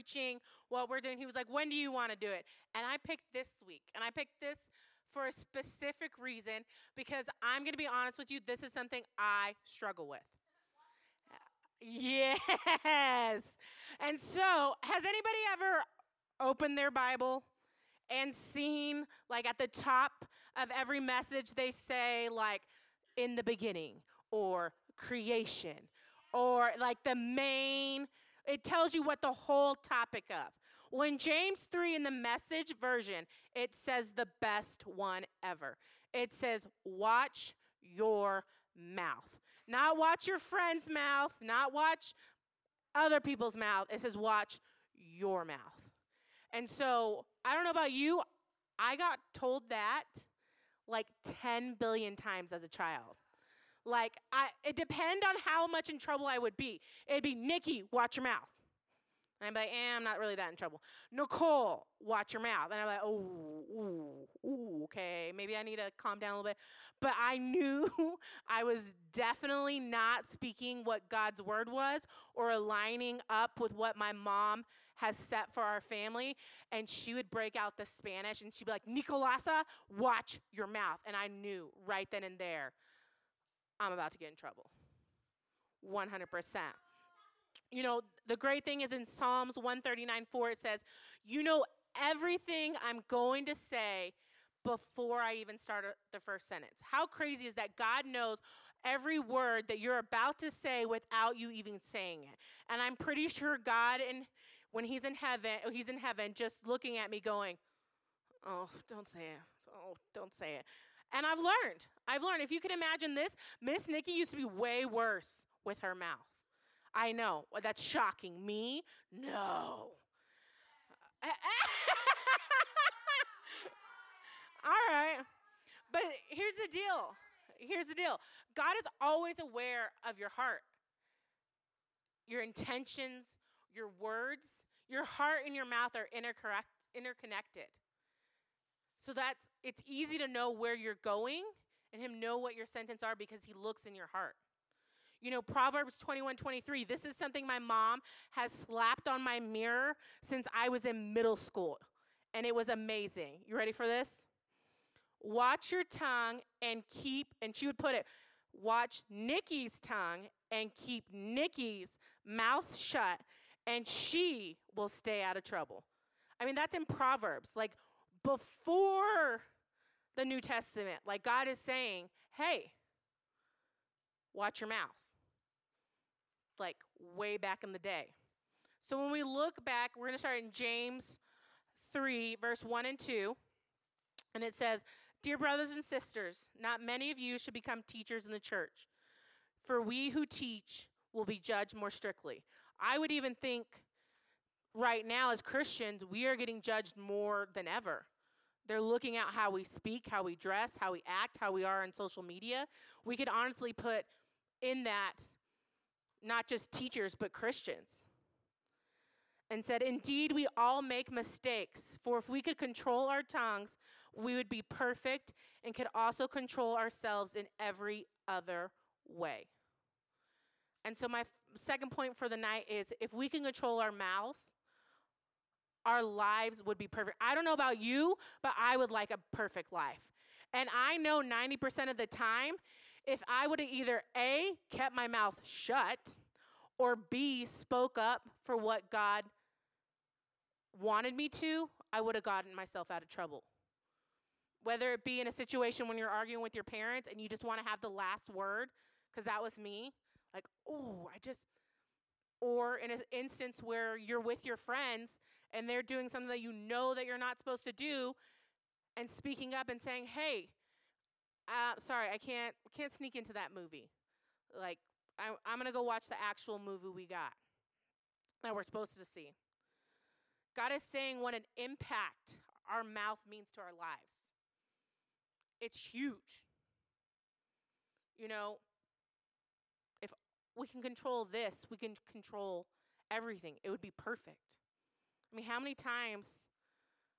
preaching, what we're doing, he was like, When do you want to do it? And I picked this week. And I picked this for a specific reason because I'm going to be honest with you, this is something I struggle with. Yes. And so, has anybody ever opened their Bible and seen, like, at the top of every message, they say, like, in the beginning or creation or like the main, it tells you what the whole topic of. When James 3 in the message version, it says the best one ever. It says, watch your mouth. Not watch your friend's mouth, not watch other people's mouth. It says, watch your mouth. And so, I don't know about you, I got told that like 10 billion times as a child. Like, I, it depend on how much in trouble I would be. It'd be, Nikki, watch your mouth. And I'm like, eh, I'm not really that in trouble. Nicole, watch your mouth. And I'm like, oh, ooh, ooh, okay, maybe I need to calm down a little bit. But I knew I was definitely not speaking what God's word was or aligning up with what my mom has set for our family. And she would break out the Spanish and she'd be like, Nicolasa, watch your mouth. And I knew right then and there, I'm about to get in trouble. 100% you know, the great thing is in Psalms 139 4, it says, You know everything I'm going to say before I even start the first sentence. How crazy is that? God knows every word that you're about to say without you even saying it. And I'm pretty sure God, in, when He's in heaven, oh, He's in heaven, just looking at me, going, "Oh, don't say it. Oh, don't say it." And I've learned. I've learned. If you can imagine this, Miss Nikki used to be way worse with her mouth. I know. That's shocking. Me? No. All right. But here's the deal. Here's the deal. God is always aware of your heart, your intentions, your words. Your heart and your mouth are interconnected. So that's it's easy to know where you're going and him know what your sentence are because he looks in your heart. You know, Proverbs 21 23, this is something my mom has slapped on my mirror since I was in middle school. And it was amazing. You ready for this? Watch your tongue and keep, and she would put it, watch Nikki's tongue and keep Nikki's mouth shut, and she will stay out of trouble. I mean, that's in Proverbs. Like before the New Testament, like God is saying, hey, watch your mouth like way back in the day. So when we look back, we're going to start in James 3, verse 1 and 2. And it says, Dear brothers and sisters, not many of you should become teachers in the church, for we who teach will be judged more strictly. I would even think right now, as Christians, we are getting judged more than ever. They're looking at how we speak, how we dress, how we act, how we are on social media. We could honestly put in that not just teachers, but Christians. And said, Indeed, we all make mistakes, for if we could control our tongues, we would be perfect and could also control ourselves in every other way. And so, my f- second point for the night is if we can control our mouths, our lives would be perfect. I don't know about you, but I would like a perfect life. And I know 90% of the time, if I would have either A, kept my mouth shut, or B, spoke up for what God wanted me to, I would have gotten myself out of trouble. Whether it be in a situation when you're arguing with your parents and you just want to have the last word, because that was me, like, oh, I just, or in an instance where you're with your friends and they're doing something that you know that you're not supposed to do, and speaking up and saying, hey, uh, sorry, I can't can't sneak into that movie. Like, I, I'm gonna go watch the actual movie we got that we're supposed to see. God is saying what an impact our mouth means to our lives. It's huge. You know, if we can control this, we can control everything. It would be perfect. I mean, how many times?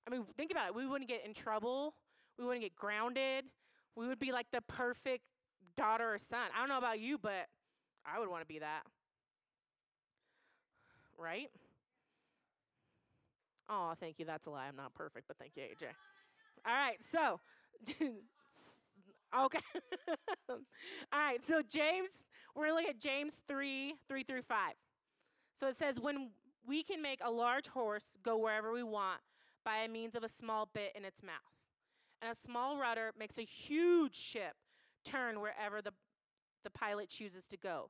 I mean, think about it. We wouldn't get in trouble. We wouldn't get grounded. We would be like the perfect daughter or son. I don't know about you, but I would want to be that. right? Oh, thank you. That's a lie. I'm not perfect, but thank you, AJ. All right, so okay. All right, so James, we're gonna look at James 3, 3 through 5. So it says, when we can make a large horse go wherever we want by means of a small bit in its mouth. And a small rudder makes a huge ship turn wherever the, the pilot chooses to go,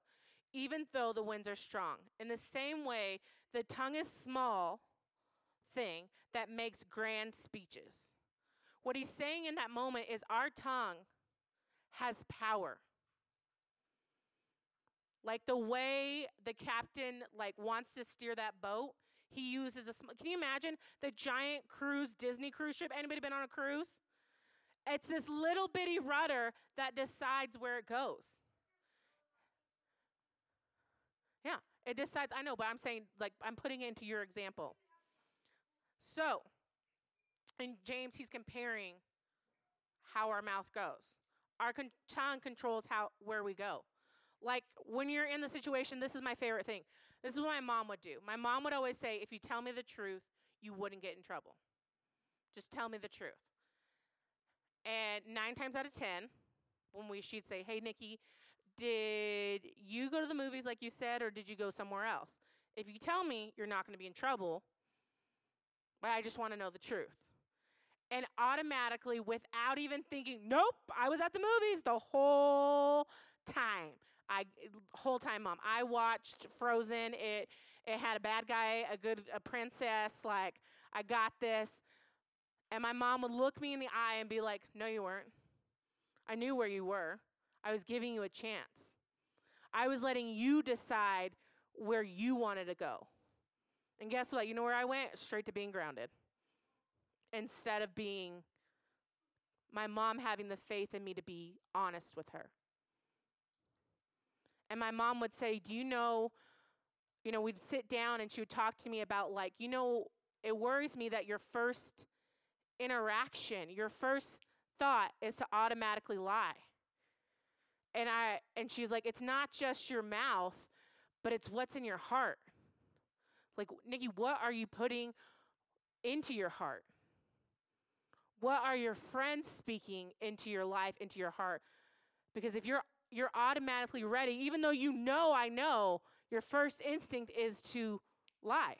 even though the winds are strong. In the same way, the tongue is small thing that makes grand speeches. What he's saying in that moment is our tongue has power. Like the way the captain like wants to steer that boat, he uses a. Sm- Can you imagine the giant cruise Disney cruise ship? Anybody been on a cruise? It's this little bitty rudder that decides where it goes. Yeah, it decides. I know, but I'm saying like I'm putting it into your example. So, in James, he's comparing how our mouth goes. Our con- tongue controls how where we go. Like when you're in the situation, this is my favorite thing. This is what my mom would do. My mom would always say, if you tell me the truth, you wouldn't get in trouble. Just tell me the truth. And nine times out of ten, when we she'd say, Hey Nikki, did you go to the movies like you said, or did you go somewhere else? If you tell me, you're not going to be in trouble. But I just want to know the truth. And automatically, without even thinking, nope, I was at the movies the whole time. I whole time, mom. I watched Frozen. It it had a bad guy, a good a princess. Like I got this. And my mom would look me in the eye and be like, "No, you weren't. I knew where you were. I was giving you a chance. I was letting you decide where you wanted to go." And guess what? You know where I went? Straight to being grounded. Instead of being my mom having the faith in me to be honest with her. And my mom would say, Do you know? You know, we'd sit down and she would talk to me about, like, you know, it worries me that your first interaction, your first thought is to automatically lie. And I and she's like, it's not just your mouth, but it's what's in your heart. Like, Nikki, what are you putting into your heart? What are your friends speaking into your life, into your heart? Because if you're you're automatically ready, even though you know I know, your first instinct is to lie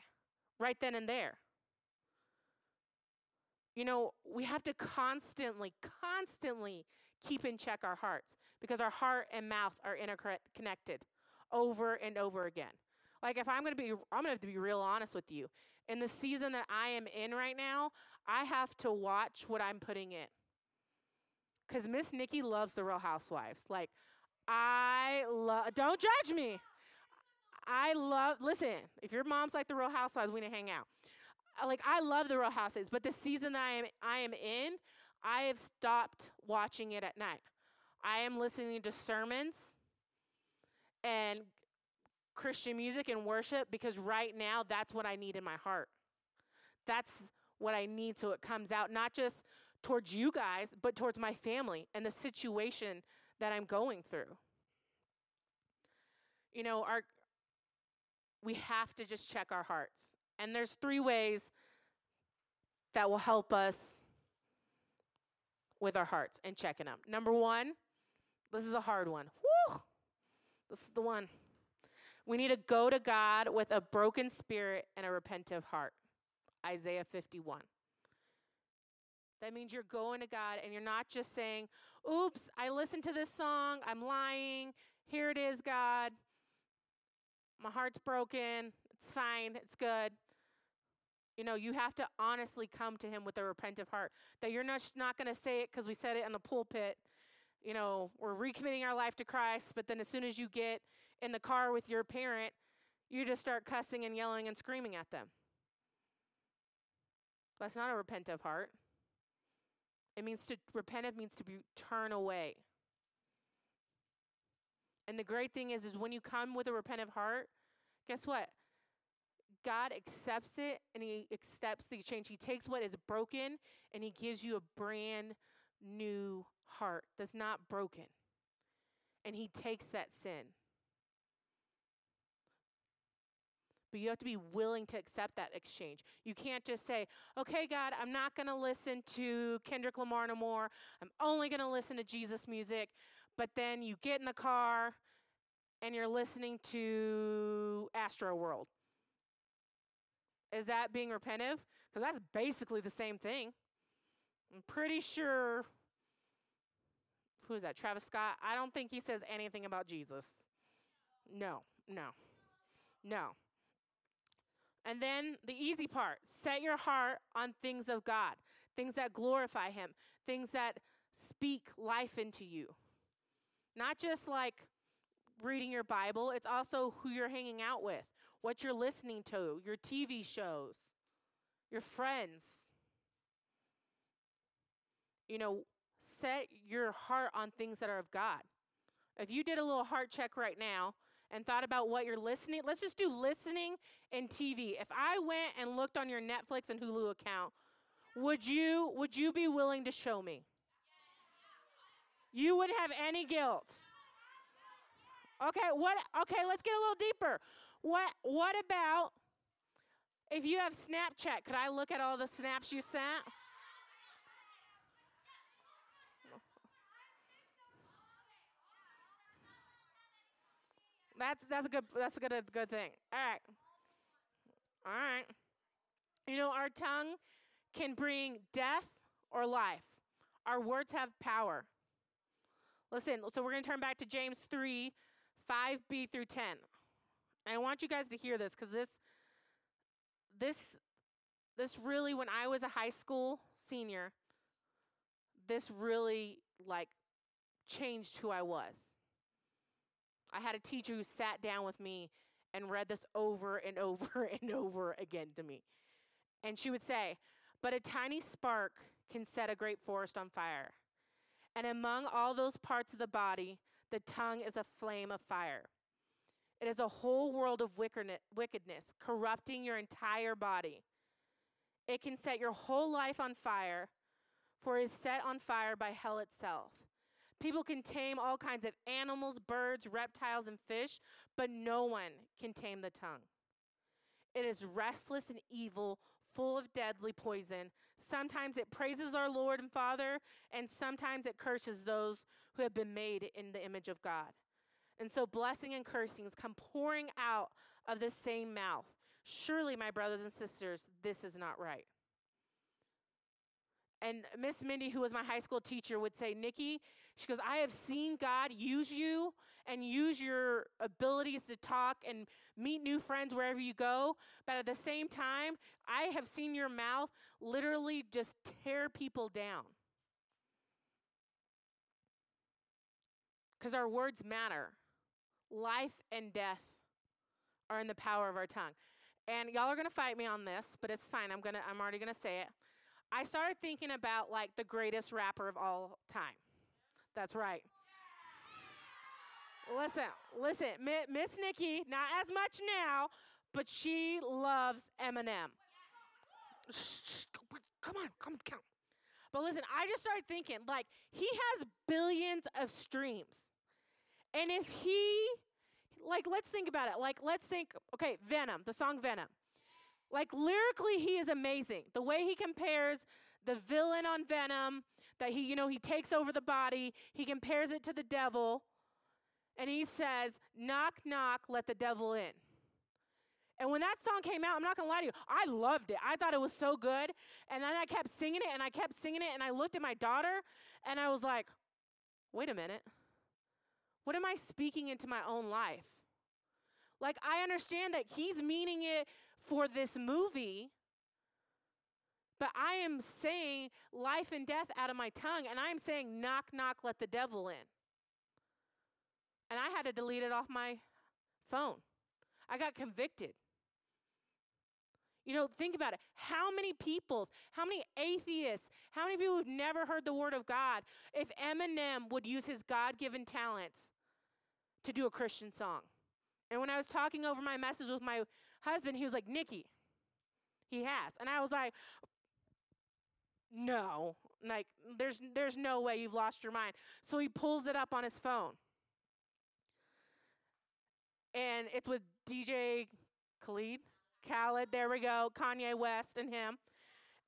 right then and there. You know, we have to constantly, constantly keep in check our hearts because our heart and mouth are interconnected over and over again. Like if I'm going to be I'm going to have to be real honest with you. In the season that I am in right now, I have to watch what I'm putting in. Cuz Miss Nikki loves the Real Housewives. Like I love don't judge me. I love listen, if your mom's like the Real Housewives, we need to hang out. Uh, like I love the Real Housewives, but the season that I am I am in, I have stopped watching it at night. I am listening to sermons and Christian music and worship because right now that's what I need in my heart. That's what I need so it comes out, not just towards you guys, but towards my family and the situation that I'm going through. You know, our we have to just check our hearts. And there's three ways that will help us with our hearts and checking them. Number 1, this is a hard one. Woo! This is the one. We need to go to God with a broken spirit and a repentant heart. Isaiah 51. That means you're going to God and you're not just saying, Oops, I listened to this song. I'm lying. Here it is, God. My heart's broken. It's fine. It's good. You know, you have to honestly come to Him with a repentant heart. That you're not, not going to say it because we said it in the pulpit. You know, we're recommitting our life to Christ, but then as soon as you get in the car with your parent, you just start cussing and yelling and screaming at them. That's not a repentant heart. It means to repent it means to be turn away. And the great thing is is when you come with a repentant heart, guess what? God accepts it and he accepts the change. He takes what is broken and he gives you a brand new heart that's not broken. And he takes that sin. But you have to be willing to accept that exchange. You can't just say, okay, God, I'm not going to listen to Kendrick Lamar no more. I'm only going to listen to Jesus music. But then you get in the car and you're listening to Astro World. Is that being repentive? Because that's basically the same thing. I'm pretty sure. Who is that? Travis Scott? I don't think he says anything about Jesus. No, no, no. And then the easy part set your heart on things of God, things that glorify Him, things that speak life into you. Not just like reading your Bible, it's also who you're hanging out with, what you're listening to, your TV shows, your friends. You know, set your heart on things that are of God. If you did a little heart check right now and thought about what you're listening, let's just do listening and TV. If I went and looked on your Netflix and Hulu account, would you would you be willing to show me? You wouldn't have any guilt. Okay, what okay, let's get a little deeper. What what about if you have Snapchat? Could I look at all the snaps you sent? That's that's a good that's a good a good thing. All right. All right. You know, our tongue can bring death or life. Our words have power. Listen, so we're going to turn back to James 3 5b through 10. I want you guys to hear this cuz this this this really when I was a high school senior this really like changed who I was. I had a teacher who sat down with me and read this over and over and over again to me. And she would say, But a tiny spark can set a great forest on fire. And among all those parts of the body, the tongue is a flame of fire. It is a whole world of wickedness, corrupting your entire body. It can set your whole life on fire, for it is set on fire by hell itself. People can tame all kinds of animals, birds, reptiles, and fish, but no one can tame the tongue. It is restless and evil, full of deadly poison. Sometimes it praises our Lord and Father, and sometimes it curses those who have been made in the image of God. And so blessing and cursings come pouring out of the same mouth. Surely, my brothers and sisters, this is not right. And Miss Mindy, who was my high school teacher, would say, Nikki, she goes, I have seen God use you and use your abilities to talk and meet new friends wherever you go. But at the same time, I have seen your mouth literally just tear people down. Because our words matter. Life and death are in the power of our tongue. And y'all are going to fight me on this, but it's fine. I'm going to I'm already going to say it. I started thinking about like the greatest rapper of all time. That's right. Listen, listen, Miss Nikki, not as much now, but she loves Eminem. Come on, come count. But listen, I just started thinking like he has billions of streams. And if he like let's think about it. Like let's think okay, Venom, the song Venom. Like lyrically, he is amazing. The way he compares the villain on Venom, that he, you know, he takes over the body, he compares it to the devil, and he says, Knock, knock, let the devil in. And when that song came out, I'm not gonna lie to you, I loved it. I thought it was so good. And then I kept singing it and I kept singing it, and I looked at my daughter and I was like, wait a minute. What am I speaking into my own life? Like, I understand that he's meaning it for this movie, but I am saying life and death out of my tongue, and I'm saying knock, knock, let the devil in. And I had to delete it off my phone. I got convicted. You know, think about it. How many peoples, how many atheists, how many people who've never heard the word of God, if Eminem would use his God given talents to do a Christian song? And when I was talking over my message with my husband, he was like, Nikki, he has. And I was like, no. Like, there's, there's no way you've lost your mind. So he pulls it up on his phone. And it's with DJ Khalid, Khaled, there we go, Kanye West and him.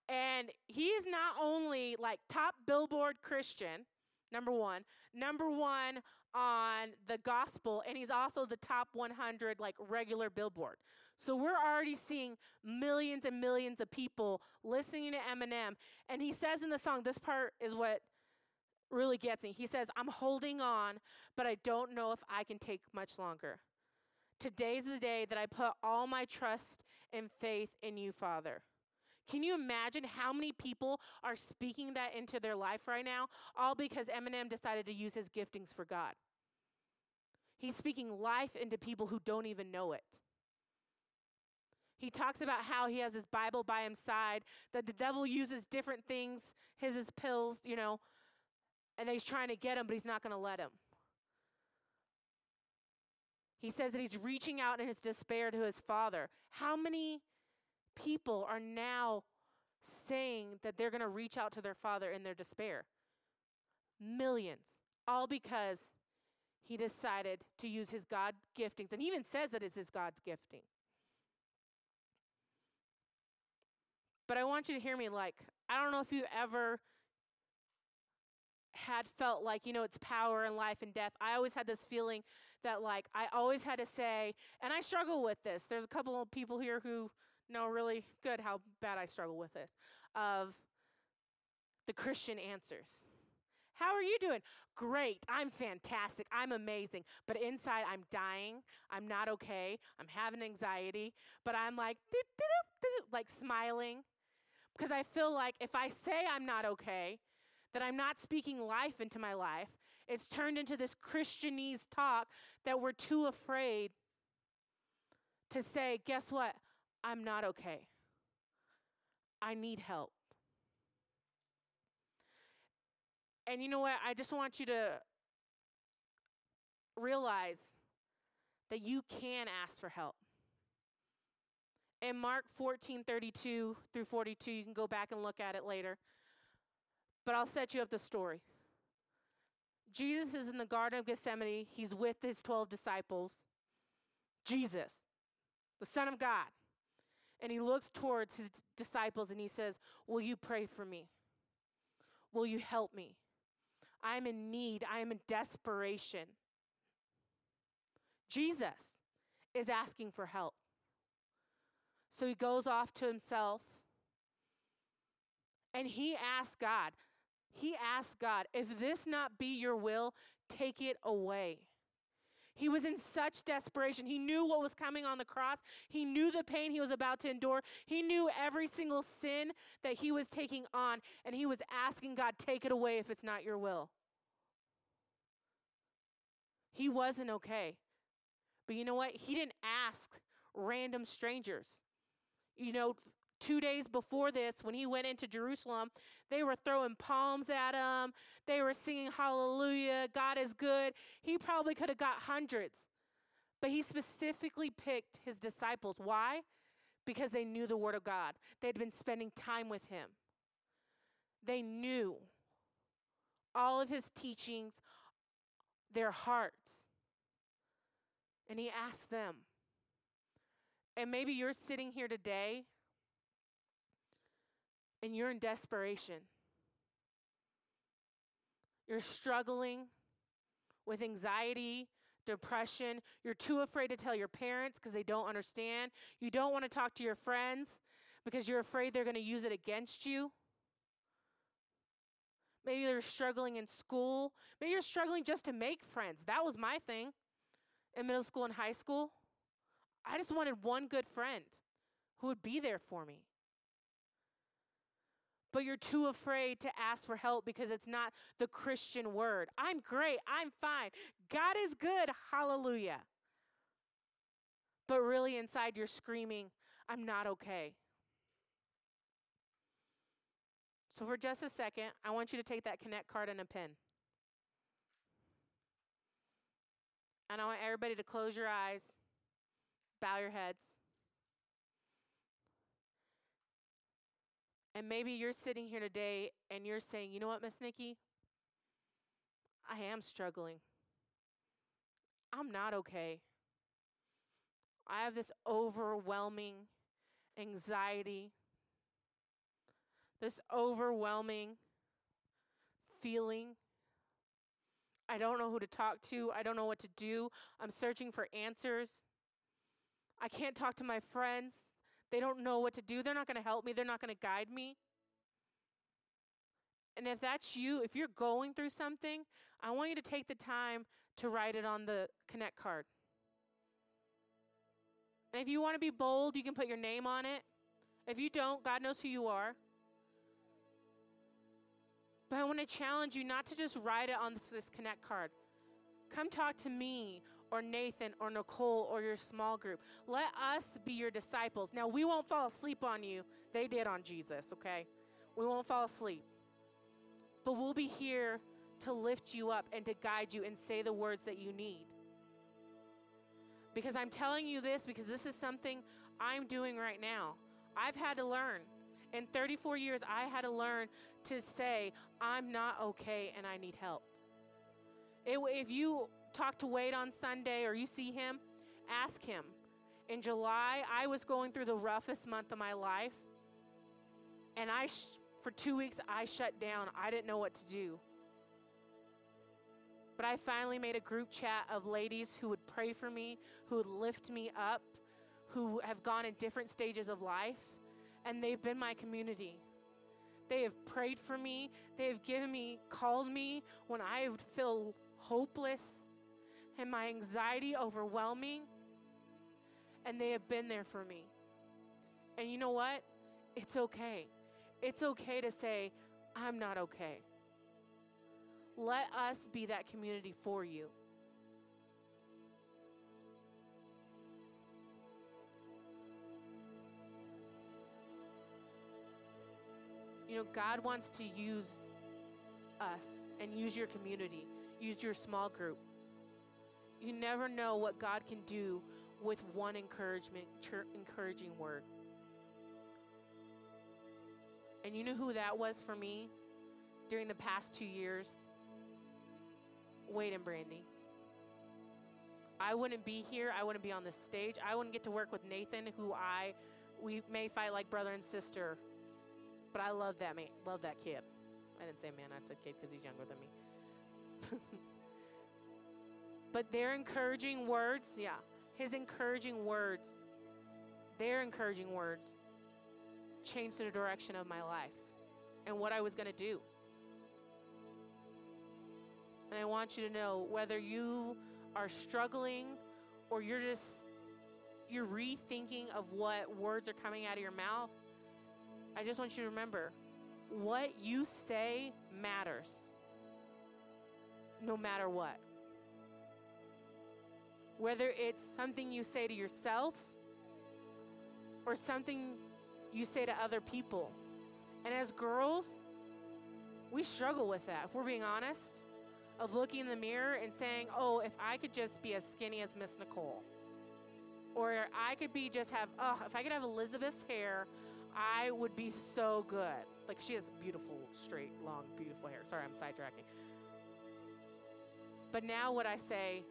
And he's not only like top billboard Christian, number one, number one on the gospel, and he's also the top 100 like regular billboard. So we're already seeing millions and millions of people listening to Eminem. And he says in the song, this part is what really gets me. He says, I'm holding on, but I don't know if I can take much longer. Today's the day that I put all my trust and faith in you, Father. Can you imagine how many people are speaking that into their life right now? All because Eminem decided to use his giftings for God. He's speaking life into people who don't even know it. He talks about how he has his Bible by his side, that the devil uses different things, his, his pills, you know, and he's trying to get him, but he's not going to let him. He says that he's reaching out in his despair to his father. How many people are now saying that they're going to reach out to their father in their despair? Millions. All because he decided to use his God giftings. And even says that it's his God's gifting. But I want you to hear me like, I don't know if you ever had felt like, you know, it's power and life and death. I always had this feeling that, like, I always had to say, and I struggle with this. There's a couple of people here who know really good how bad I struggle with this of the Christian answers. How are you doing? Great. I'm fantastic. I'm amazing. But inside, I'm dying. I'm not okay. I'm having anxiety. But I'm like, like smiling because I feel like if I say I'm not okay, that I'm not speaking life into my life. It's turned into this Christianese talk that we're too afraid to say, guess what? I'm not okay. I need help. And you know what? I just want you to realize that you can ask for help. In Mark 14 32 through 42, you can go back and look at it later. But I'll set you up the story. Jesus is in the Garden of Gethsemane. He's with his 12 disciples. Jesus, the Son of God. And he looks towards his disciples and he says, Will you pray for me? Will you help me? I'm in need. I am in desperation. Jesus is asking for help. So he goes off to himself and he asks God, he asks God, if this not be your will, take it away. He was in such desperation. He knew what was coming on the cross. He knew the pain he was about to endure. He knew every single sin that he was taking on. And he was asking God, take it away if it's not your will. He wasn't okay. But you know what? He didn't ask random strangers. You know, two days before this, when he went into Jerusalem, they were throwing palms at him. They were singing hallelujah, God is good. He probably could have got hundreds. But he specifically picked his disciples. Why? Because they knew the word of God. They'd been spending time with him. They knew all of his teachings, their hearts. And he asked them. And maybe you're sitting here today and you're in desperation. You're struggling with anxiety, depression. You're too afraid to tell your parents because they don't understand. You don't want to talk to your friends because you're afraid they're going to use it against you. Maybe you're struggling in school. Maybe you're struggling just to make friends. That was my thing in middle school and high school. I just wanted one good friend who would be there for me. But you're too afraid to ask for help because it's not the Christian word. I'm great. I'm fine. God is good. Hallelujah. But really, inside, you're screaming, I'm not okay. So, for just a second, I want you to take that Connect card and a pen. And I want everybody to close your eyes, bow your heads. And maybe you're sitting here today and you're saying, you know what, Miss Nikki? I am struggling. I'm not okay. I have this overwhelming anxiety, this overwhelming feeling. I don't know who to talk to. I don't know what to do. I'm searching for answers. I can't talk to my friends. They don't know what to do. They're not going to help me. They're not going to guide me. And if that's you, if you're going through something, I want you to take the time to write it on the Connect card. And if you want to be bold, you can put your name on it. If you don't, God knows who you are. But I want to challenge you not to just write it on this, this Connect card. Come talk to me or Nathan or Nicole or your small group. Let us be your disciples. Now, we won't fall asleep on you. They did on Jesus, okay? We won't fall asleep. But we'll be here to lift you up and to guide you and say the words that you need. Because I'm telling you this because this is something I'm doing right now. I've had to learn. In 34 years, I had to learn to say, I'm not okay and I need help. It, if you talk to Wade on Sunday or you see him, ask him. In July, I was going through the roughest month of my life. And I, sh- for two weeks, I shut down. I didn't know what to do. But I finally made a group chat of ladies who would pray for me, who would lift me up, who have gone in different stages of life, and they've been my community. They have prayed for me. They have given me, called me when I feel hopeless and my anxiety overwhelming. And they have been there for me. And you know what? It's okay. It's okay to say, I'm not okay. Let us be that community for you. You know, God wants to use us and use your community, use your small group. You never know what God can do with one encouragement, encouraging word. And you know who that was for me during the past two years? Wade and Brandy. I wouldn't be here. I wouldn't be on this stage. I wouldn't get to work with Nathan, who I we may fight like brother and sister, but I love that man, love that kid. I didn't say man, I said kid because he's younger than me. but their encouraging words, yeah, his encouraging words, their encouraging words, changed the direction of my life and what I was going to do. And I want you to know whether you are struggling or you're just you're rethinking of what words are coming out of your mouth. I just want you to remember what you say matters. No matter what. Whether it's something you say to yourself or something you say to other people. And as girls, we struggle with that, if we're being honest of looking in the mirror and saying, oh, if I could just be as skinny as Miss Nicole. Or I could be just have, oh, if I could have Elizabeth's hair, I would be so good. Like she has beautiful, straight, long, beautiful hair. Sorry, I'm sidetracking. But now what I say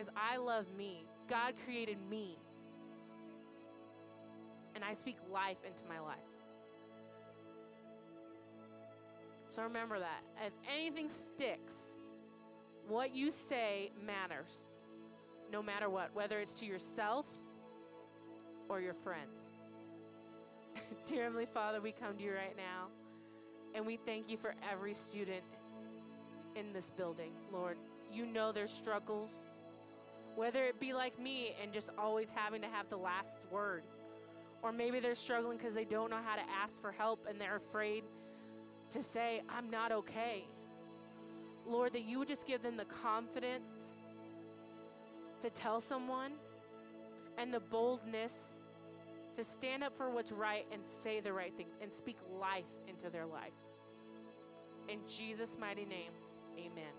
is, I love me. God created me. And I speak life into my life. So remember that. If anything sticks, what you say matters. No matter what, whether it's to yourself or your friends. Dear Heavenly Father, we come to you right now and we thank you for every student in this building, Lord. You know their struggles, whether it be like me and just always having to have the last word, or maybe they're struggling because they don't know how to ask for help and they're afraid to say, I'm not okay. Lord, that you would just give them the confidence to tell someone and the boldness to stand up for what's right and say the right things and speak life into their life. In Jesus' mighty name, Amen.